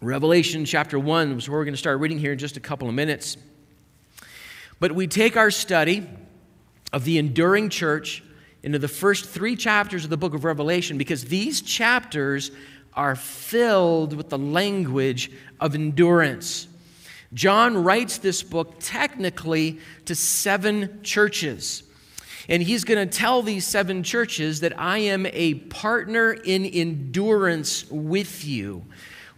Revelation chapter 1 is where we're going to start reading here in just a couple of minutes. But we take our study of the enduring church into the first three chapters of the book of Revelation because these chapters are filled with the language of endurance. John writes this book technically to seven churches. And he's going to tell these seven churches that I am a partner in endurance with you.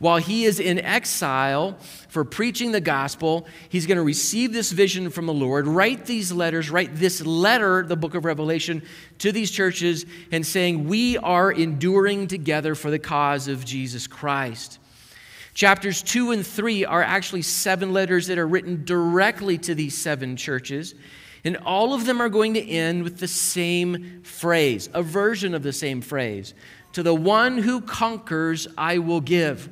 While he is in exile for preaching the gospel, he's going to receive this vision from the Lord, write these letters, write this letter, the book of Revelation, to these churches, and saying, We are enduring together for the cause of Jesus Christ. Chapters 2 and 3 are actually seven letters that are written directly to these seven churches. And all of them are going to end with the same phrase, a version of the same phrase. To the one who conquers, I will give.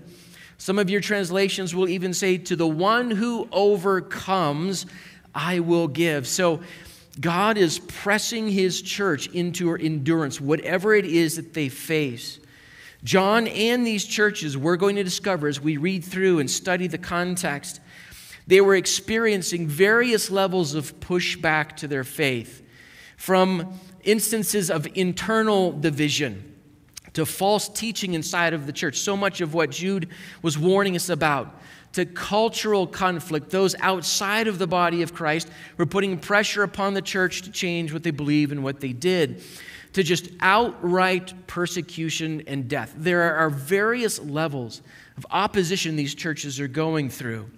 Some of your translations will even say, To the one who overcomes, I will give. So God is pressing his church into endurance, whatever it is that they face. John and these churches, we're going to discover as we read through and study the context, they were experiencing various levels of pushback to their faith from instances of internal division to false teaching inside of the church. So much of what Jude was warning us about. To cultural conflict. Those outside of the body of Christ were putting pressure upon the church to change what they believe and what they did. To just outright persecution and death. There are various levels of opposition these churches are going through.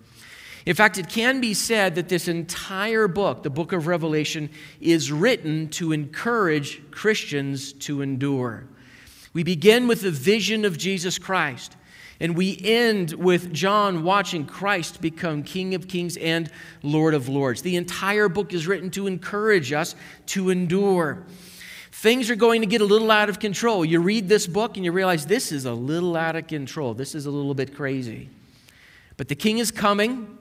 In fact, it can be said that this entire book, the book of Revelation, is written to encourage Christians to endure. We begin with the vision of Jesus Christ, and we end with John watching Christ become King of Kings and Lord of Lords. The entire book is written to encourage us to endure. Things are going to get a little out of control. You read this book and you realize this is a little out of control. This is a little bit crazy. But the king is coming,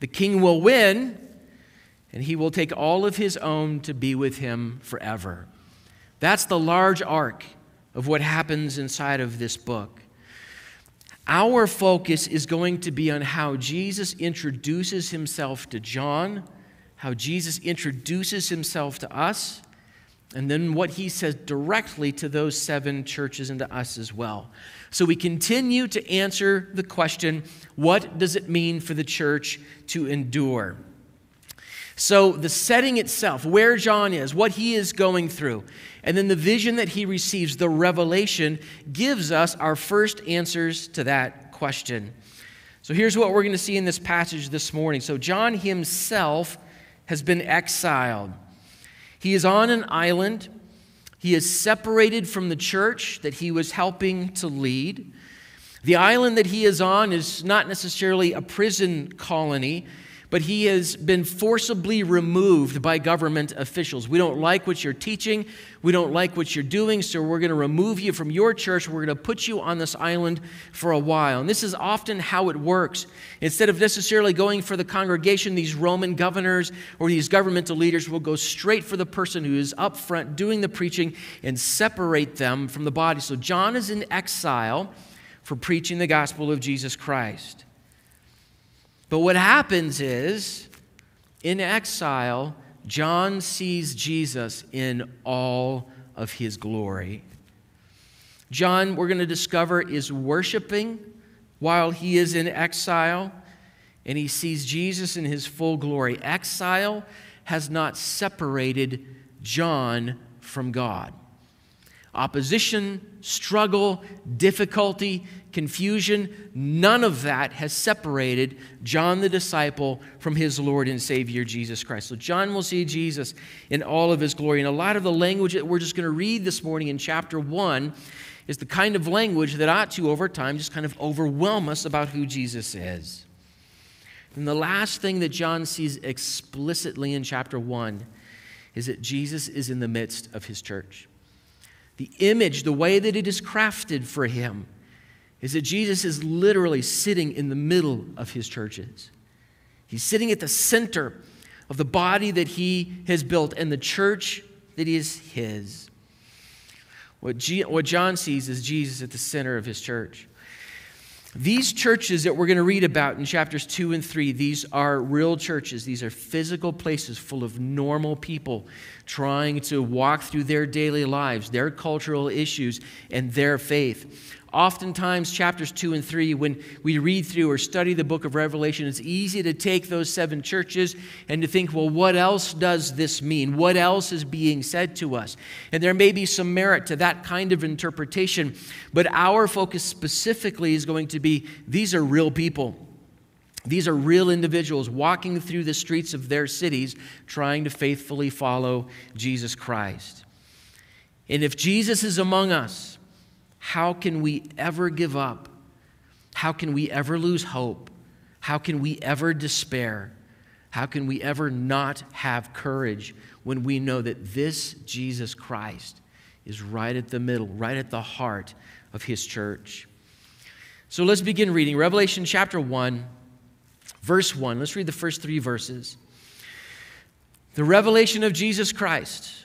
the king will win, and he will take all of his own to be with him forever. That's the large arc of what happens inside of this book. Our focus is going to be on how Jesus introduces himself to John, how Jesus introduces himself to us, and then what he says directly to those seven churches and to us as well. So we continue to answer the question what does it mean for the church to endure? So, the setting itself, where John is, what he is going through, and then the vision that he receives, the revelation, gives us our first answers to that question. So, here's what we're going to see in this passage this morning. So, John himself has been exiled, he is on an island. He is separated from the church that he was helping to lead. The island that he is on is not necessarily a prison colony but he has been forcibly removed by government officials. We don't like what you're teaching. We don't like what you're doing, so we're going to remove you from your church. We're going to put you on this island for a while. And this is often how it works. Instead of necessarily going for the congregation, these Roman governors or these governmental leaders will go straight for the person who is up front doing the preaching and separate them from the body. So John is in exile for preaching the gospel of Jesus Christ. But what happens is, in exile, John sees Jesus in all of his glory. John, we're going to discover, is worshiping while he is in exile, and he sees Jesus in his full glory. Exile has not separated John from God. Opposition, struggle, difficulty, confusion, none of that has separated John the disciple from his Lord and Savior Jesus Christ. So John will see Jesus in all of his glory. And a lot of the language that we're just going to read this morning in chapter 1 is the kind of language that ought to, over time, just kind of overwhelm us about who Jesus is. And the last thing that John sees explicitly in chapter 1 is that Jesus is in the midst of his church the image, the way that it is crafted for him, is that Jesus is literally sitting in the middle of his churches. He's sitting at the center of the body that he has built and the church that is his. What, G- what John sees is Jesus at the center of his church. These churches that we're going to read about in chapters 2 and 3, these are real churches. These are physical places full of normal people trying to walk through their daily lives, their cultural issues, and their faith. Oftentimes, chapters 2 and 3, when we read through or study the book of Revelation, it's easy to take those seven churches and to think, well, what else does this mean? What else is being said to us? And there may be some merit to that kind of interpretation, but our focus specifically is going to be these are real people. These are real individuals walking through the streets of their cities trying to faithfully follow Jesus Christ. And if Jesus is among us, how can we ever give up? How can we ever lose hope? How can we ever despair? How can we ever not have courage when we know that this Jesus Christ is right at the middle, right at the heart of his church? So let's begin reading Revelation chapter 1, verse 1. Let's read the first three verses. The revelation of Jesus Christ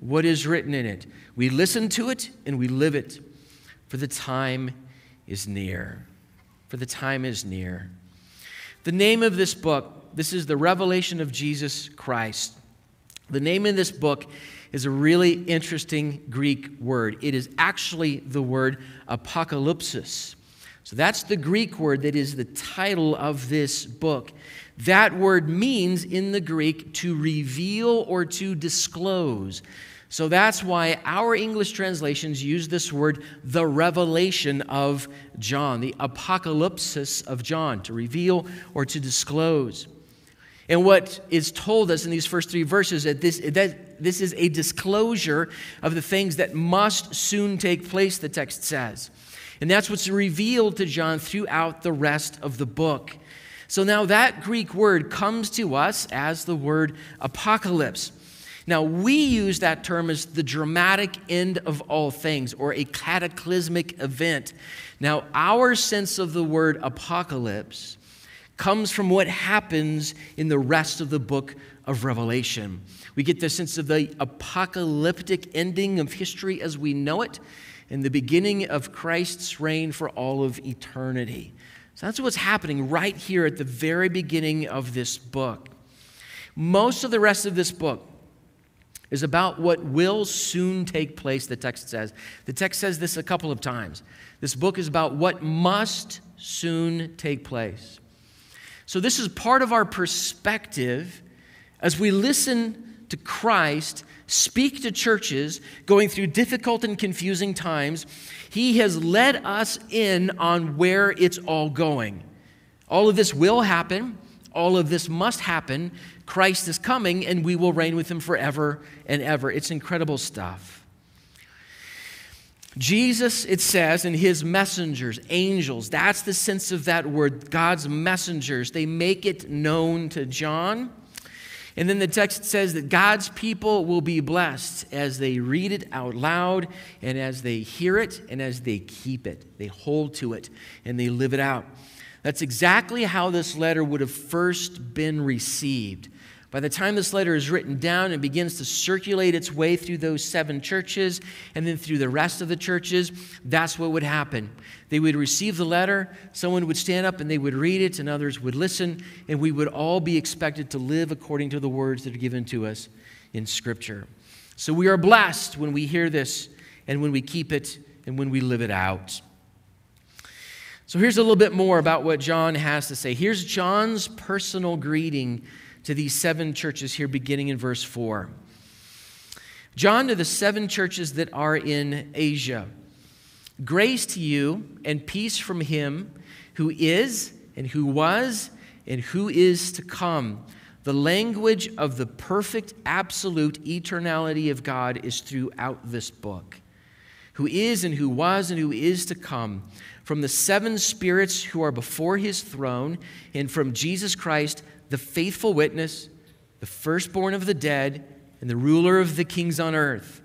what is written in it we listen to it and we live it, for the time is near. For the time is near. The name of this book, this is the revelation of Jesus Christ. The name of this book is a really interesting Greek word. It is actually the word apocalypsis. So that's the Greek word that is the title of this book. That word means in the Greek to reveal or to disclose. So that's why our English translations use this word, the revelation of John, the apocalypsis of John, to reveal or to disclose. And what is told us in these first three verses that this, that this is a disclosure of the things that must soon take place, the text says. And that's what's revealed to John throughout the rest of the book. So now that Greek word comes to us as the word apocalypse. Now, we use that term as the dramatic end of all things or a cataclysmic event. Now, our sense of the word apocalypse comes from what happens in the rest of the book of Revelation. We get the sense of the apocalyptic ending of history as we know it and the beginning of Christ's reign for all of eternity. So that's what's happening right here at the very beginning of this book. Most of the rest of this book, is about what will soon take place, the text says. The text says this a couple of times. This book is about what must soon take place. So, this is part of our perspective as we listen to Christ speak to churches going through difficult and confusing times. He has led us in on where it's all going. All of this will happen, all of this must happen Christ is coming and we will reign with him forever and ever. It's incredible stuff. Jesus, it says, and his messengers, angels, that's the sense of that word, God's messengers, they make it known to John. And then the text says that God's people will be blessed as they read it out loud and as they hear it and as they keep it. They hold to it and they live it out. That's exactly how this letter would have first been received. By the time this letter is written down and begins to circulate its way through those seven churches and then through the rest of the churches, that's what would happen. They would receive the letter, someone would stand up and they would read it, and others would listen, and we would all be expected to live according to the words that are given to us in Scripture. So we are blessed when we hear this and when we keep it and when we live it out. So here's a little bit more about what John has to say. Here's John's personal greeting to these seven churches here, beginning in verse 4. John to the seven churches that are in Asia. Grace to you and peace from him who is and who was and who is to come. The language of the perfect, absolute eternality of God is throughout this book. Who is and who was and who is to come from the seven spirits who are before his throne, and from Jesus Christ, the faithful witness, the firstborn of the dead, and the ruler of the kings on earth.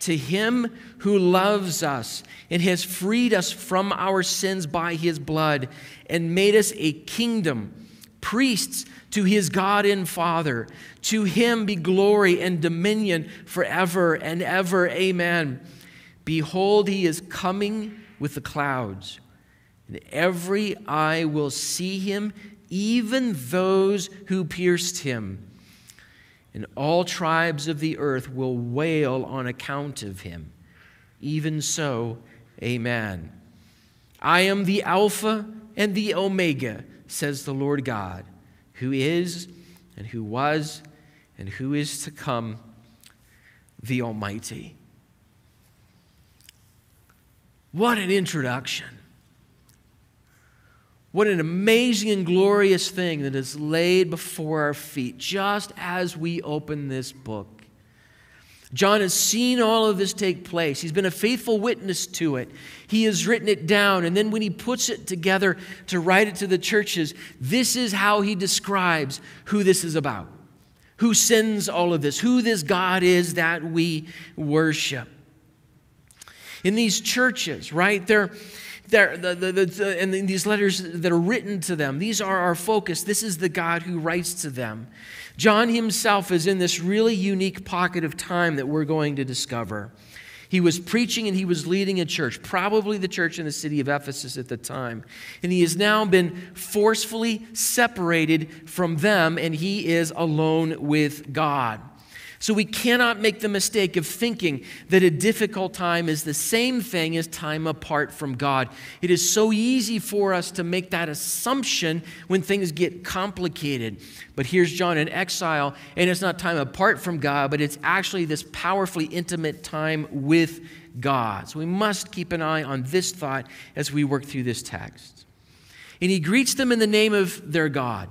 To him who loves us and has freed us from our sins by his blood and made us a kingdom, priests to his God and Father. To him be glory and dominion forever and ever. Amen. Behold, he is coming with the clouds, and every eye will see him, even those who pierced him. And all tribes of the earth will wail on account of him. Even so, amen. I am the Alpha and the Omega, says the Lord God, who is and who was and who is to come, the Almighty. What an introduction. What an amazing and glorious thing that is laid before our feet just as we open this book. John has seen all of this take place. He's been a faithful witness to it. He has written it down. And then when he puts it together to write it to the churches, this is how he describes who this is about, who sends all of this, who this God is that we worship in these churches, right? They're, the, the, the, and these letters that are written to them, these are our focus. This is the God who writes to them. John himself is in this really unique pocket of time that we're going to discover. He was preaching and he was leading a church, probably the church in the city of Ephesus at the time. And he has now been forcefully separated from them, and he is alone with God. So we cannot make the mistake of thinking that a difficult time is the same thing as time apart from God. It is so easy for us to make that assumption when things get complicated. But here's John in exile, and it's not time apart from God, but it's actually this powerfully intimate time with God. So we must keep an eye on this thought as we work through this text. And he greets them in the name of their God.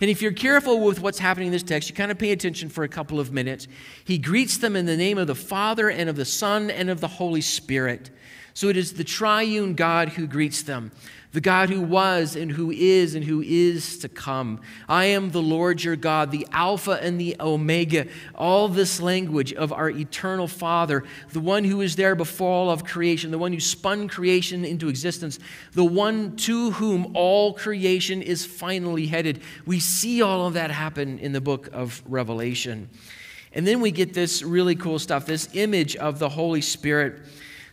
And if you're careful with what's happening in this text, you kind of pay attention for a couple of minutes. He greets them in the name of the Father and of the Son and of the Holy Spirit. So it is the triune God who greets them the God who was and who is and who is to come. I am the Lord your God, the Alpha and the Omega. All this language of our eternal Father, the one who is there before all of creation, the one who spun creation into existence, the one to whom all creation is finally headed. We see all of that happen in the book of Revelation. And then we get this really cool stuff this image of the Holy Spirit.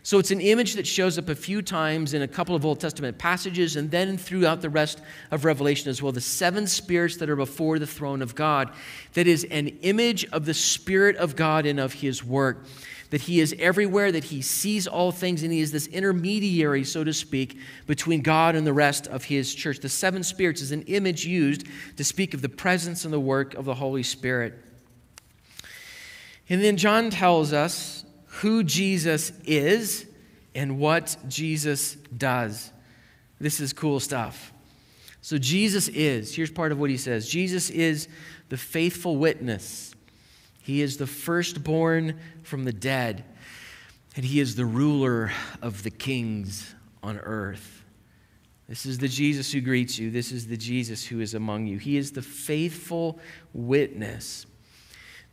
So it's an image that shows up a few times in a couple of Old Testament passages and then throughout the rest of Revelation as well. The seven spirits that are before the throne of God. That is an image of the Spirit of God and of His work. That He is everywhere, that He sees all things, and He is this intermediary, so to speak, between God and the rest of His church. The seven spirits is an image used to speak of the presence and the work of the Holy Spirit. And then John tells us who Jesus is and what Jesus does. This is cool stuff. So, Jesus is, here's part of what he says Jesus is the faithful witness. He is the firstborn from the dead, and he is the ruler of the kings on earth. This is the Jesus who greets you. This is the Jesus who is among you. He is the faithful witness.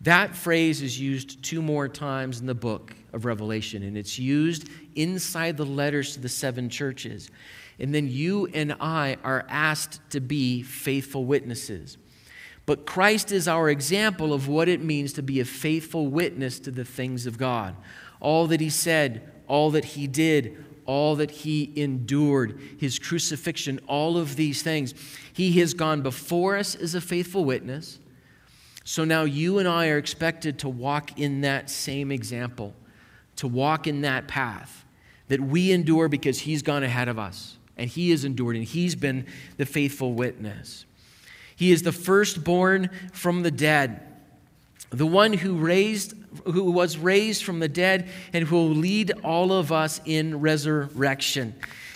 That phrase is used two more times in the book of Revelation, and it's used inside the letters to the seven churches. And then you and I are asked to be faithful witnesses. But Christ is our example of what it means to be a faithful witness to the things of God. All that he said, all that he did, all that he endured, his crucifixion, all of these things. He has gone before us as a faithful witness. So now you and I are expected to walk in that same example, to walk in that path that we endure because He's gone ahead of us and He has endured and He's been the faithful witness. He is the firstborn from the dead, the one who raised who was raised from the dead and who will lead all of us in resurrection.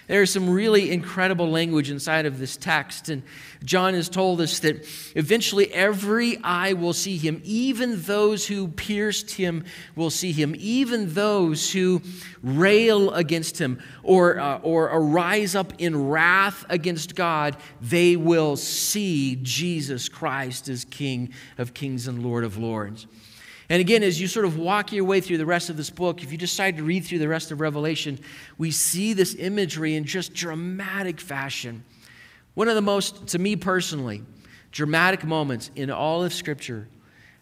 There's some really incredible language inside of this text. And John has told us that eventually every eye will see him. Even those who pierced him will see him. Even those who rail against him or, uh, or rise up in wrath against God, they will see Jesus Christ as King of kings and Lord of lords. And again, as you sort of walk your way through the rest of this book, if you decide to read through the rest of Revelation, we see this imagery in just dramatic fashion. One of the most, to me personally, dramatic moments in all of Scripture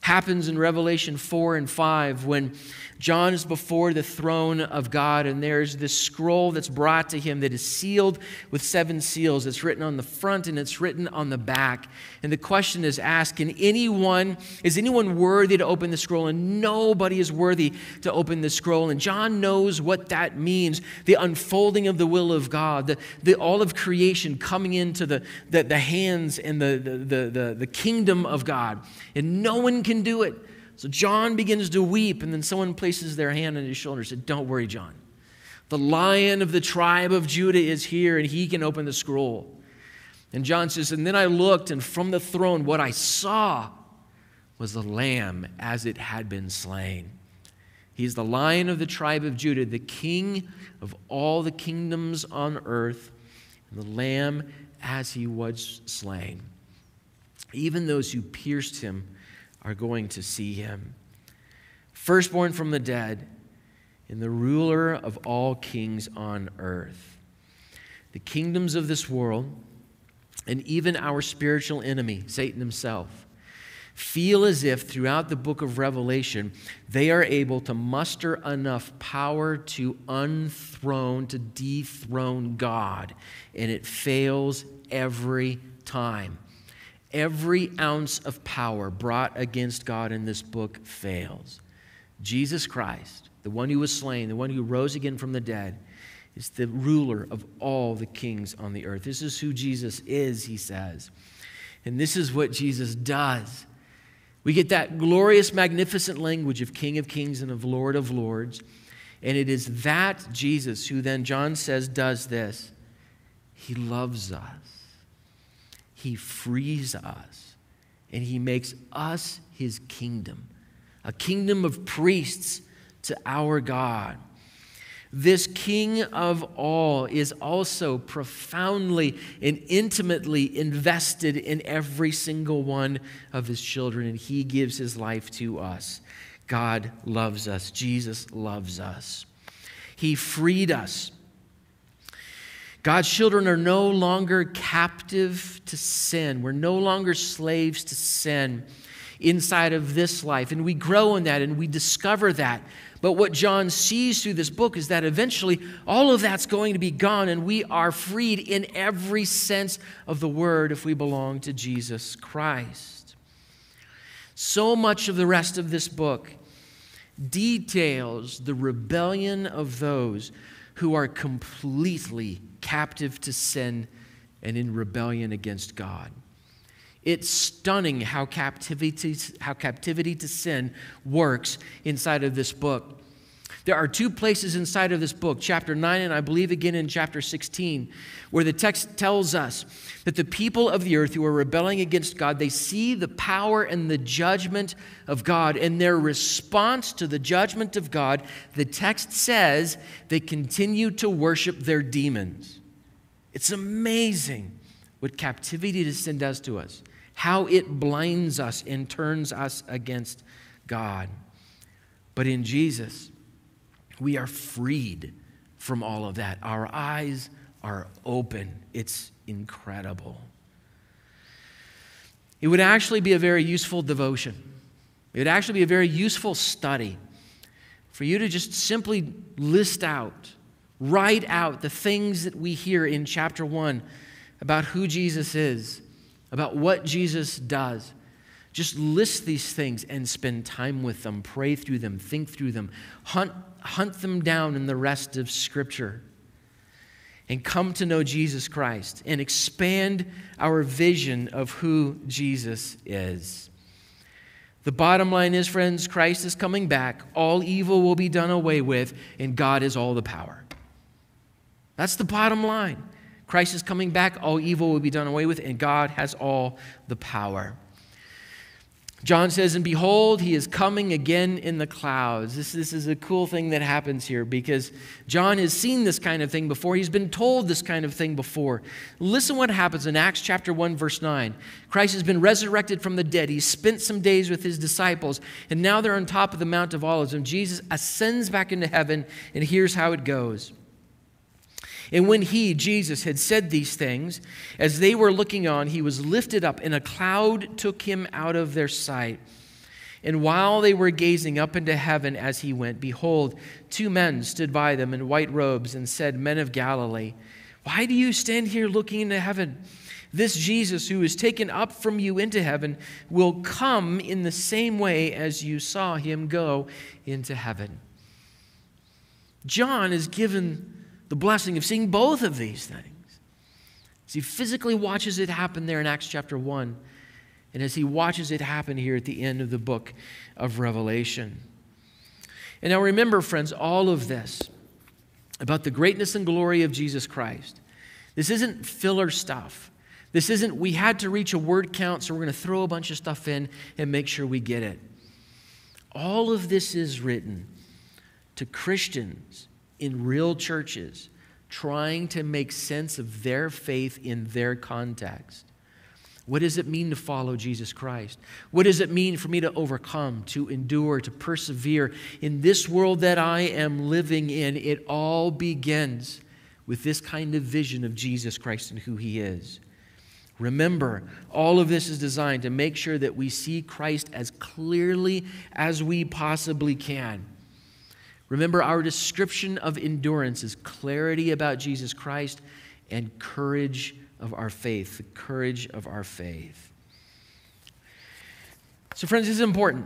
happens in Revelation 4 and 5 when John is before the throne of God, and there's this scroll that's brought to him that is sealed with seven seals. It's written on the front and it's written on the back. And the question is asked Can anyone, is anyone worthy to open the scroll? And nobody is worthy to open the scroll. And John knows what that means the unfolding of the will of God, the, the, all of creation coming into the, the, the hands and the, the, the, the, the kingdom of God. And no one can do it so John begins to weep, and then someone places their hand on his shoulder and said, Don't worry, John. The lion of the tribe of Judah is here, and he can open the scroll. And John says, And then I looked, and from the throne, what I saw was the lamb as it had been slain. He's the lion of the tribe of Judah, the king of all the kingdoms on earth, and the lamb as he was slain. Even those who pierced him are going to see him. Firstborn from the dead, and the ruler of all kings on earth. The kingdoms of this world, and even our spiritual enemy, Satan himself, feel as if throughout the book of Revelation they are able to muster enough power to unthrone, to dethrone God, and it fails every time. Every ounce of power brought against God in this book fails. Jesus Christ, the one who was slain, the one who rose again from the dead, is the ruler of all the kings on the earth. This is who Jesus is, he says. And this is what Jesus does. We get that glorious, magnificent language of King of Kings and of Lord of Lords. And it is that Jesus who then, John says, does this. He loves us. He frees us and He makes us His kingdom, a kingdom of priests to our God. This King of all is also profoundly and intimately invested in every single one of his children, and he gives his life to us. God loves us. Jesus loves us. He freed us God's children are no longer captive to sin. We're no longer slaves to sin inside of this life. And we grow in that and we discover that. But what John sees through this book is that eventually all of that's going to be gone and we are freed in every sense of the word if we belong to Jesus Christ. So much of the rest of this book details the rebellion of those who are completely captive to sin and in rebellion against God. It's stunning how captivity, how captivity to sin works inside of this book. There are two places inside of this book, chapter 9 and I believe again in chapter 16, where the text tells us that the people of the earth who are rebelling against God, they see the power and the judgment of God, and their response to the judgment of God, the text says they continue to worship their demons. It's amazing what captivity to sin does to us, how it blinds us and turns us against God. But in Jesus, we are freed from all of that. Our eyes are open. It's incredible. It would actually be a very useful devotion. It would actually be a very useful study for you to just simply list out, write out the things that we hear in chapter 1 about who Jesus is, about what Jesus does. Just list these things and spend time with them, pray through them, think through them, hunt hunt them down in the rest of Scripture and come to know Jesus Christ and expand our vision of who Jesus is. The bottom line is, friends, Christ is coming back. All evil will be done away with, and God is all the power. That's the bottom line. Christ is coming back, all evil will be done away with, and God has all the power. John says, And behold, he is coming again in the clouds. This, this is a cool thing that happens here because John has seen this kind of thing before. He's been told this kind of thing before. Listen what happens in Acts chapter 1, verse 9. Christ has been resurrected from the dead. He's spent some days with his disciples, and now they're on top of the Mount of Olives. And Jesus ascends back into heaven, and here's how it goes. And when he, Jesus, had said these things, as they were looking on, he was lifted up, and a cloud took him out of their sight. And while they were gazing up into heaven as he went, behold, two men stood by them in white robes and said, Men of Galilee, why do you stand here looking into heaven? This Jesus who is taken up from you into heaven will come in the same way as you saw him go into heaven. John is given the blessing of seeing both of these things. As he physically watches it happen there in Acts chapter 1, and as he watches it happen here at the end of the book of Revelation. And now remember, friends, all of this about the greatness and glory of Jesus Christ. This isn't filler stuff. This isn't, we had to reach a word count, so we're going to throw a bunch of stuff in and make sure we get it. All of this is written to Christians in real churches trying to make sense of their faith in their context. What does it mean to follow Jesus Christ? What does it mean for me to overcome, to endure, to persevere in this world that I am living in? It all begins with this kind of vision of Jesus Christ and who he is. Remember, all of this is designed to make sure that we see Christ as clearly as we possibly can Remember, our description of endurance is clarity about Jesus Christ and courage of our faith, the courage of our faith. So, friends, this is important.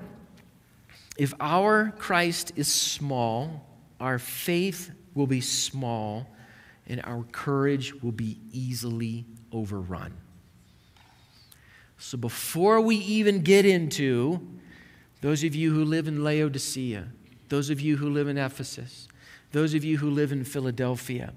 If our Christ is small, our faith will be small and our courage will be easily overrun. So, before we even get into those of you who live in Laodicea, those of you who live in Ephesus, those of you who live in Philadelphia.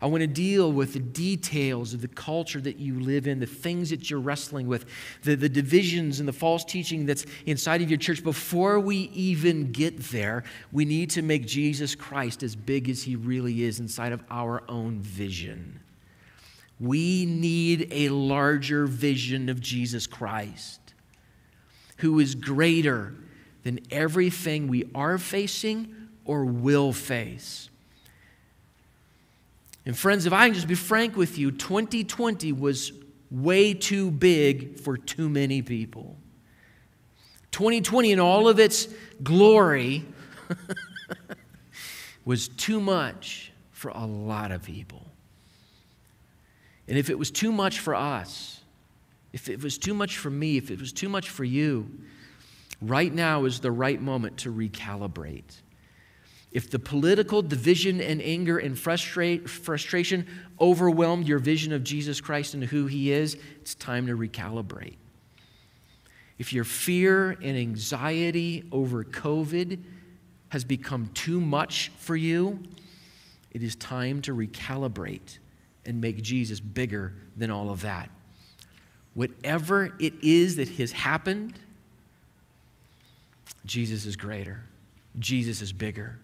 I want to deal with the details of the culture that you live in, the things that you're wrestling with, the, the divisions and the false teaching that's inside of your church. Before we even get there, we need to make Jesus Christ as big as he really is inside of our own vision. We need a larger vision of Jesus Christ, who is greater than everything we are facing or will face. And, friends, if I can just be frank with you, 2020 was way too big for too many people. 2020, in all of its glory, was too much for a lot of people. And if it was too much for us, if it was too much for me, if it was too much for you, Right now is the right moment to recalibrate. If the political division and anger and frustration overwhelmed your vision of Jesus Christ and who he is, it's time to recalibrate. If your fear and anxiety over COVID has become too much for you, it is time to recalibrate and make Jesus bigger than all of that. Whatever it is that has happened, Jesus is greater, Jesus is bigger.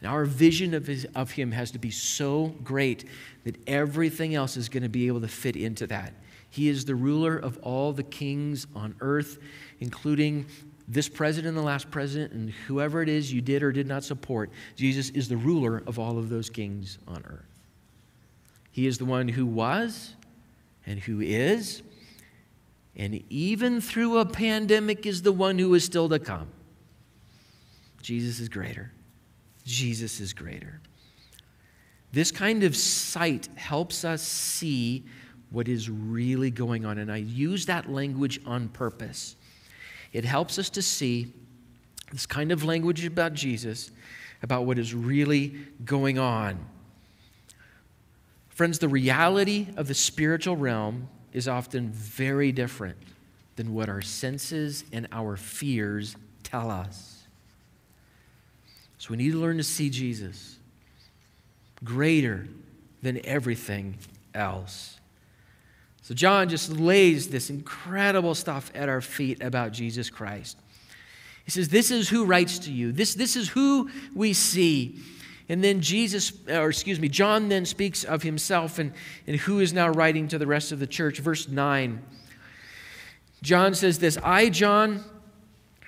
And our vision of, his, of him has to be so great that everything else is going to be able to fit into that. He is the ruler of all the kings on earth, including this president and the last president, and whoever it is you did or did not support. Jesus is the ruler of all of those kings on earth. He is the one who was and who is, and even through a pandemic, is the one who is still to come. Jesus is greater. Jesus is greater. This kind of sight helps us see what is really going on. And I use that language on purpose. It helps us to see this kind of language about Jesus, about what is really going on. Friends, the reality of the spiritual realm is often very different than what our senses and our fears tell us. So we need to learn to see Jesus greater than everything else. So John just lays this incredible stuff at our feet about Jesus Christ. He says, This is who writes to you. This, this is who we see. And then Jesus, or excuse me, John then speaks of himself and, and who is now writing to the rest of the church. Verse 9. John says this I, John,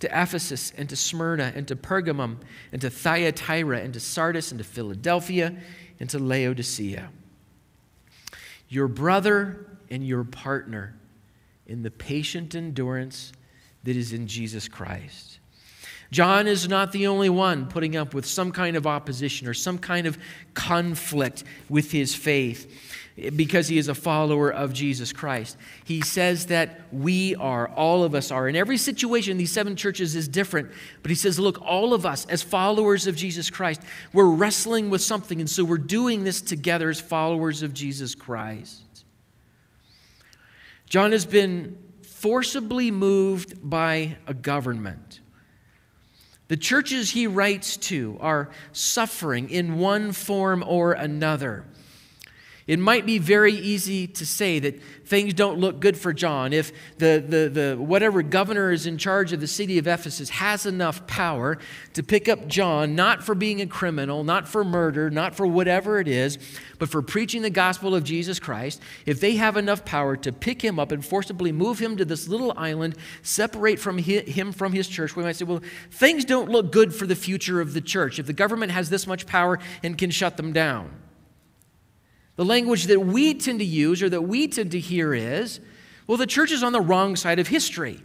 to Ephesus and to Smyrna and to Pergamum and to Thyatira and to Sardis and to Philadelphia and to Laodicea. Your brother and your partner in the patient endurance that is in Jesus Christ. John is not the only one putting up with some kind of opposition or some kind of conflict with his faith because he is a follower of Jesus Christ. He says that we are, all of us are. In every situation, these seven churches is different, but he says, look, all of us as followers of Jesus Christ, we're wrestling with something, and so we're doing this together as followers of Jesus Christ. John has been forcibly moved by a government. The churches he writes to are suffering in one form or another. It might be very easy to say that things don't look good for John if the, the, the whatever governor is in charge of the city of Ephesus has enough power to pick up John, not for being a criminal, not for murder, not for whatever it is, but for preaching the gospel of Jesus Christ. If they have enough power to pick him up and forcibly move him to this little island, separate from him from his church, we might say, well, things don't look good for the future of the church if the government has this much power and can shut them down. The language that we tend to use or that we tend to hear is well, the church is on the wrong side of history.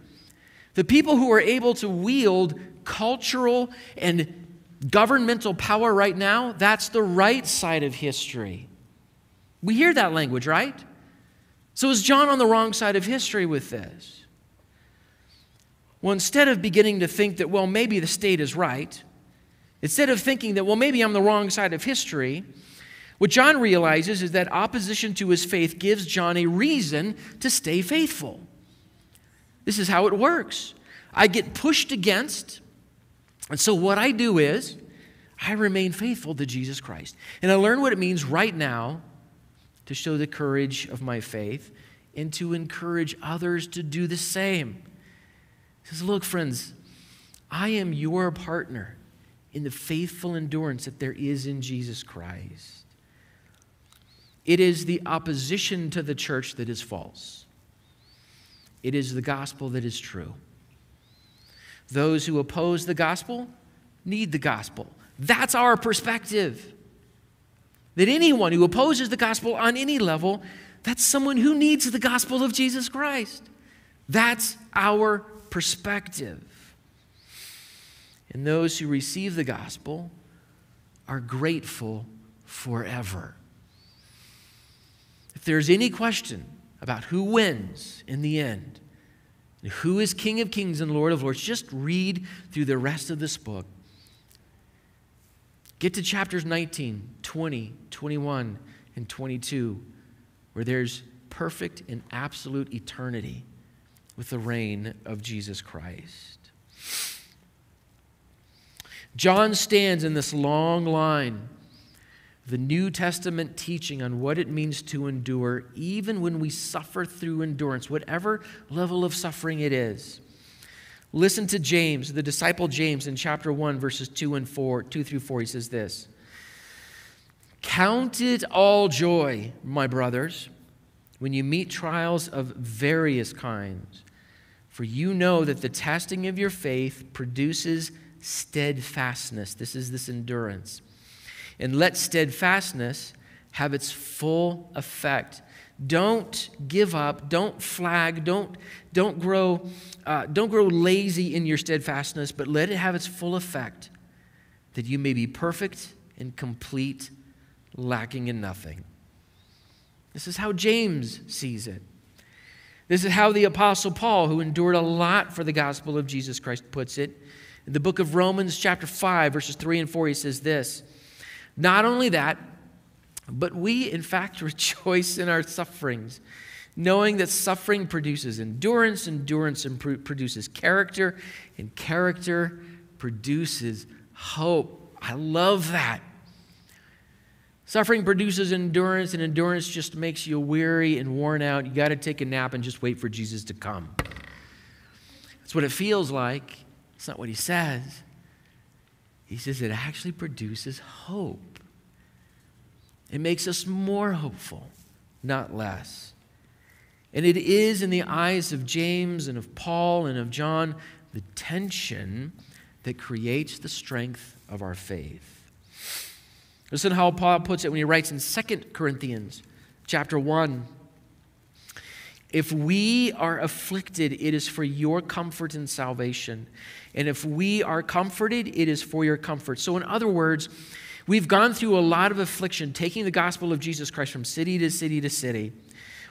The people who are able to wield cultural and governmental power right now, that's the right side of history. We hear that language, right? So is John on the wrong side of history with this? Well, instead of beginning to think that, well, maybe the state is right, instead of thinking that, well, maybe I'm the wrong side of history, what John realizes is that opposition to his faith gives John a reason to stay faithful. This is how it works. I get pushed against, and so what I do is I remain faithful to Jesus Christ. And I learn what it means right now to show the courage of my faith and to encourage others to do the same. He says, Look, friends, I am your partner in the faithful endurance that there is in Jesus Christ. It is the opposition to the church that is false. It is the gospel that is true. Those who oppose the gospel need the gospel. That's our perspective. That anyone who opposes the gospel on any level, that's someone who needs the gospel of Jesus Christ. That's our perspective. And those who receive the gospel are grateful forever. If there's any question about who wins in the end, who is King of Kings and Lord of Lords, just read through the rest of this book. Get to chapters 19, 20, 21, and 22, where there's perfect and absolute eternity with the reign of Jesus Christ. John stands in this long line the New Testament teaching on what it means to endure, even when we suffer through endurance, whatever level of suffering it is. Listen to James, the disciple James, in chapter 1, verses 2 and 4, 2 through 4. He says this Count it all joy, my brothers, when you meet trials of various kinds, for you know that the testing of your faith produces steadfastness. This is this endurance and let steadfastness have its full effect. Don't give up. Don't flag. Don't, don't, grow, uh, don't grow lazy in your steadfastness, but let it have its full effect that you may be perfect and complete, lacking in nothing. This is how James sees it. This is how the Apostle Paul, who endured a lot for the gospel of Jesus Christ, puts it. In the book of Romans, chapter 5, verses 3 and 4, he says this Not only that, but we, in fact, rejoice in our sufferings, knowing that suffering produces endurance, endurance produces character, and character produces hope. I love that. Suffering produces endurance, and endurance just makes you weary and worn out. You got to take a nap and just wait for Jesus to come. That's what it feels like. It's not what he says. He says it actually produces hope. It makes us more hopeful, not less. And it is, in the eyes of James and of Paul and of John, the tension that creates the strength of our faith. Listen how Paul puts it when he writes in 2 Corinthians chapter 1. If we are afflicted, it is for your comfort and salvation. And if we are comforted, it is for your comfort. So, in other words, we've gone through a lot of affliction, taking the gospel of Jesus Christ from city to city to city.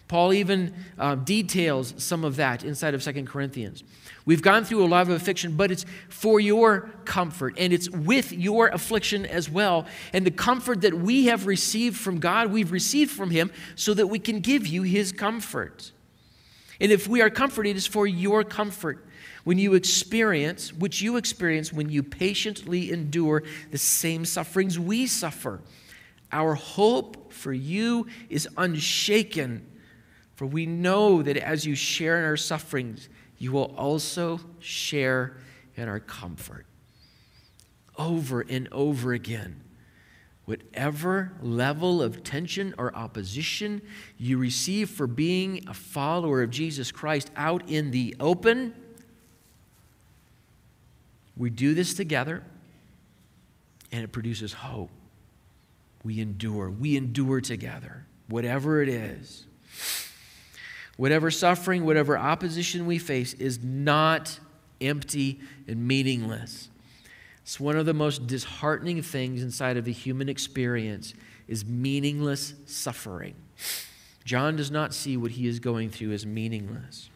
Paul even uh, details some of that inside of Second Corinthians. We've gone through a lot of affliction, but it's for your comfort, and it's with your affliction as well. And the comfort that we have received from God, we've received from Him so that we can give you His comfort. And if we are comforted, it's for your comfort. When you experience, which you experience when you patiently endure the same sufferings we suffer, our hope for you is unshaken. For we know that as you share in our sufferings, you will also share in our comfort. Over and over again. Whatever level of tension or opposition you receive for being a follower of Jesus Christ out in the open, we do this together and it produces hope. We endure. We endure together, whatever it is. Whatever suffering, whatever opposition we face is not empty and meaningless. It's one of the most disheartening things inside of the human experience is meaningless suffering. John does not see what he is going through as meaningless.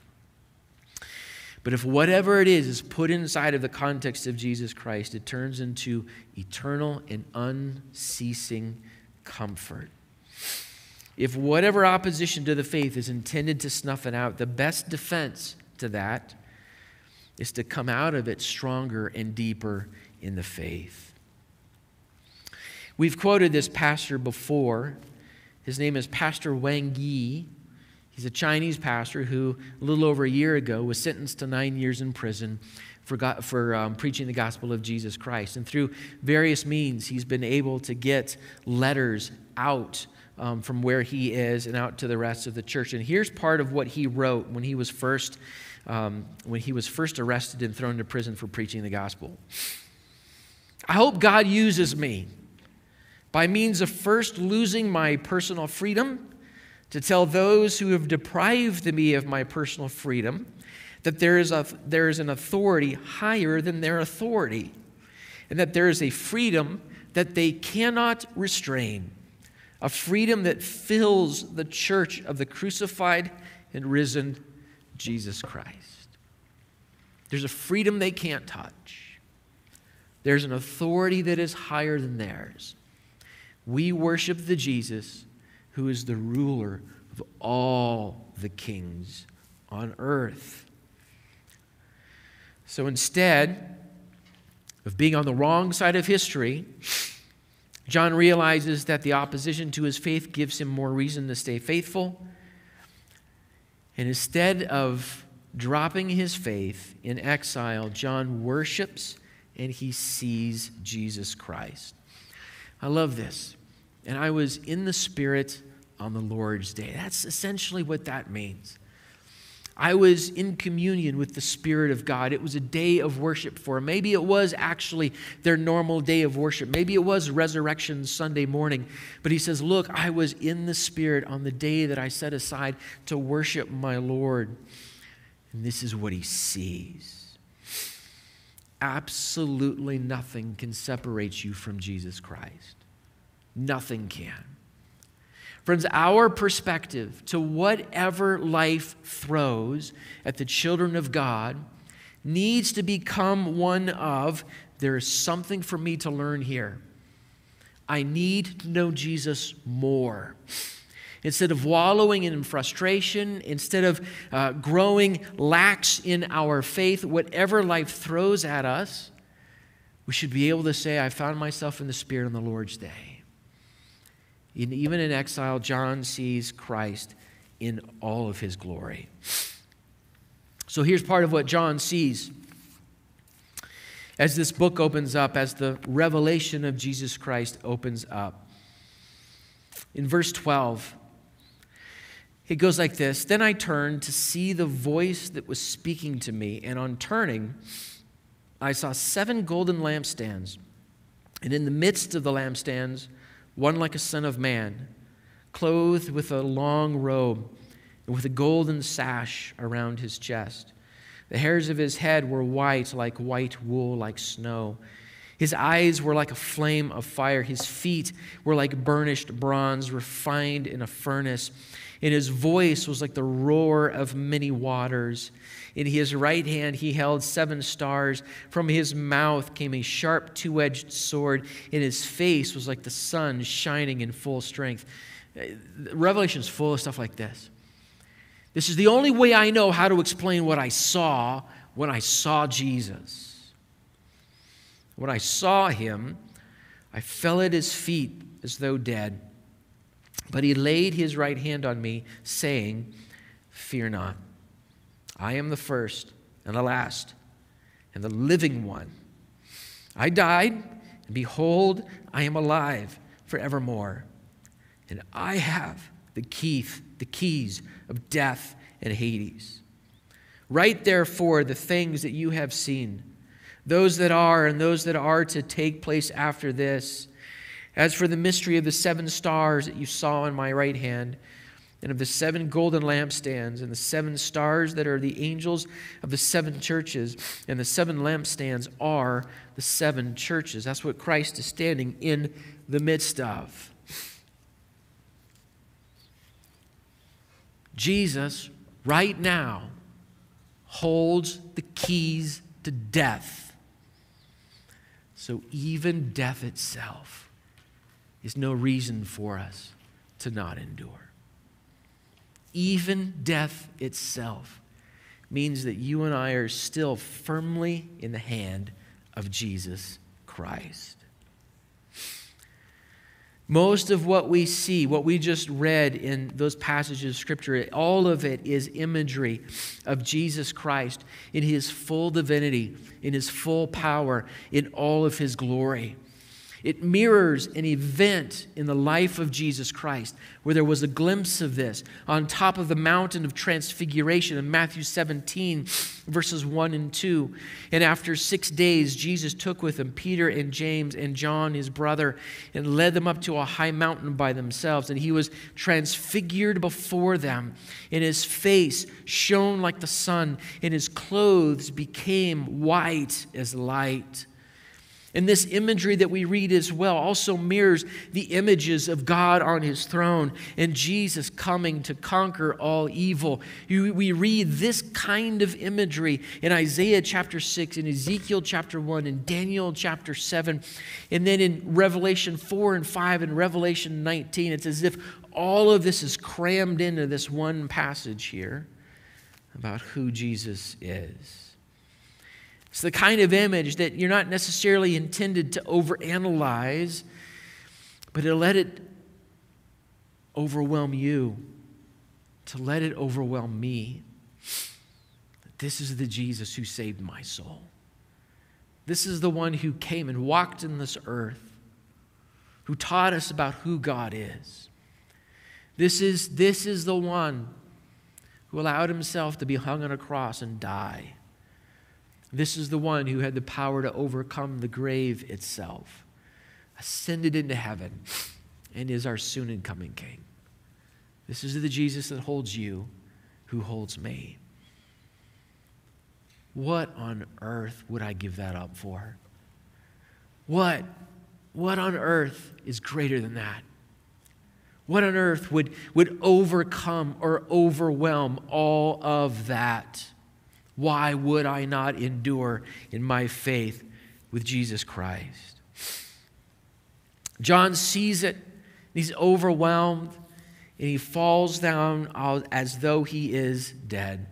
But if whatever it is is put inside of the context of Jesus Christ, it turns into eternal and unceasing comfort. If whatever opposition to the faith is intended to snuff it out, the best defense to that is to come out of it stronger and deeper in the faith. We've quoted this pastor before. His name is Pastor Wang Yi. He's a Chinese pastor who, a little over a year ago, was sentenced to nine years in prison for, God, for um, preaching the gospel of Jesus Christ. And through various means, he's been able to get letters out um, from where he is and out to the rest of the church. And here's part of what he wrote when he was first, um, when he was first arrested and thrown to prison for preaching the gospel. I hope God uses me by means of first losing my personal freedom to tell those who have deprived me of my personal freedom that there is, a, there is an authority higher than their authority, and that there is a freedom that they cannot restrain a freedom that fills the church of the crucified and risen Jesus Christ. There's a freedom they can't touch, there's an authority that is higher than theirs. We worship the Jesus who is the ruler of all the kings on earth. So instead of being on the wrong side of history, John realizes that the opposition to his faith gives him more reason to stay faithful. And instead of dropping his faith in exile, John worships and he sees Jesus Christ. I love this. And I was in the Spirit on the Lord's day. That's essentially what that means. I was in communion with the Spirit of God. It was a day of worship for them. Maybe it was actually their normal day of worship. Maybe it was Resurrection Sunday morning. But he says, Look, I was in the Spirit on the day that I set aside to worship my Lord. And this is what he sees. Absolutely nothing can separate you from Jesus Christ. Nothing can. Friends, our perspective to whatever life throws at the children of God needs to become one of there is something for me to learn here. I need to know Jesus more. Instead of wallowing in frustration, instead of uh, growing lax in our faith, whatever life throws at us, we should be able to say, I found myself in the Spirit on the Lord's day. Even in exile, John sees Christ in all of his glory. So here's part of what John sees as this book opens up, as the revelation of Jesus Christ opens up. In verse 12, it goes like this Then I turned to see the voice that was speaking to me, and on turning, I saw seven golden lampstands. And in the midst of the lampstands, one like a son of man, clothed with a long robe and with a golden sash around his chest. The hairs of his head were white, like white wool, like snow. His eyes were like a flame of fire. His feet were like burnished bronze, refined in a furnace. And his voice was like the roar of many waters. In his right hand he held seven stars. From his mouth came a sharp two edged sword. And his face was like the sun shining in full strength. Uh, Revelation is full of stuff like this. This is the only way I know how to explain what I saw when I saw Jesus. When I saw him, I fell at his feet as though dead. But he laid his right hand on me, saying, Fear not. I am the first and the last and the living one. I died, and behold, I am alive forevermore. And I have the key, the keys of death and Hades. Write therefore the things that you have seen, those that are and those that are to take place after this. As for the mystery of the seven stars that you saw in my right hand, and of the seven golden lampstands and the seven stars that are the angels of the seven churches, and the seven lampstands are the seven churches. That's what Christ is standing in the midst of. Jesus, right now, holds the keys to death. So even death itself is no reason for us to not endure even death itself, means that you and I are still firmly in the hand of Jesus Christ. Most of what we see, what we just read in those passages of Scripture, all of it is imagery of Jesus Christ in his full divinity, in his full power, in all of his glory. It mirrors an event in the life of Jesus Christ where there was a glimpse of this on top of the mountain of transfiguration in Matthew 17, verses 1 and 2. And after six days, Jesus took with him Peter and James and John, his brother, and led them up to a high mountain by themselves. And he was transfigured before them, and his face shone like the sun, and his clothes became white as light. And this imagery that we read as well also mirrors the images of God on his throne and Jesus coming to conquer all evil. We read this kind of imagery in Isaiah chapter 6, in Ezekiel chapter 1, in Daniel chapter 7, and then in Revelation 4 and 5 and Revelation 19. It's as if all of this is crammed into this one passage here about who Jesus is. It's the kind of image that you're not necessarily intended to overanalyze, but to let it overwhelm you, to let it overwhelm me. This is the Jesus who saved my soul. This is the one who came and walked in this earth, who taught us about who God is. This is, this is the one who allowed himself to be hung on a cross and die this is the one who had the power to overcome the grave itself, ascended into heaven, and is our soon and coming King. This is the Jesus that holds you, who holds me. What on earth would I give that up for? What? What on earth is greater than that? What on earth would, would overcome or overwhelm all of that? Why would I not endure in my faith with Jesus Christ? John sees it, he's overwhelmed, and he falls down as though he is dead.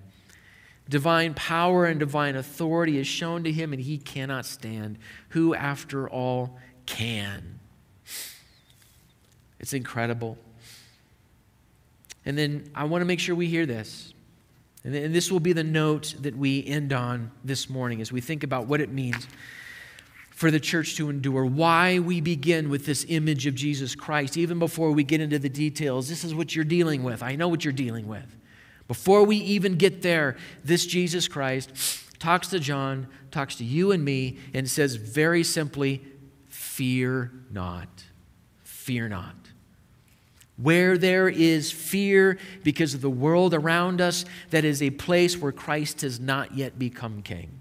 Divine power and divine authority is shown to him, and he cannot stand. Who, after all, can? It's incredible. And then I want to make sure we hear this. And this will be the note that we end on this morning as we think about what it means for the church to endure, why we begin with this image of Jesus Christ. Even before we get into the details, this is what you're dealing with. I know what you're dealing with. Before we even get there, this Jesus Christ talks to John, talks to you and me, and says very simply, Fear not. Fear not. Where there is fear because of the world around us, that is a place where Christ has not yet become king,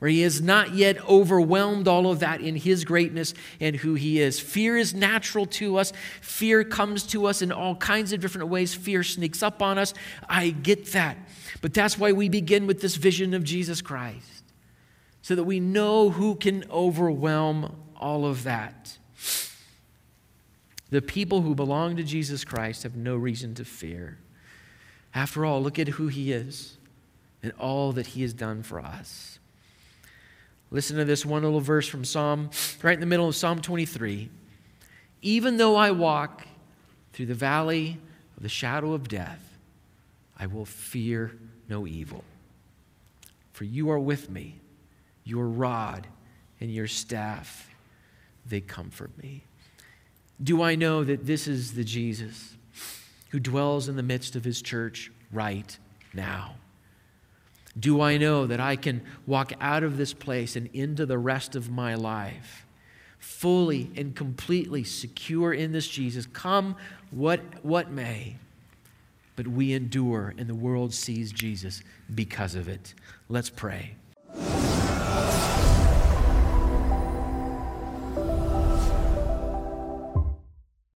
where he has not yet overwhelmed all of that in his greatness and who he is. Fear is natural to us. Fear comes to us in all kinds of different ways. Fear sneaks up on us. I get that. But that's why we begin with this vision of Jesus Christ, so that we know who can overwhelm all of that. The people who belong to Jesus Christ have no reason to fear. After all, look at who he is and all that he has done for us. Listen to this one little verse from Psalm, right in the middle of Psalm 23. Even though I walk through the valley of the shadow of death, I will fear no evil. For you are with me, your rod and your staff, they comfort me. Do I know that this is the Jesus who dwells in the midst of his church right now? Do I know that I can walk out of this place and into the rest of my life fully and completely secure in this Jesus? Come what, what may, but we endure and the world sees Jesus because of it. Let's pray.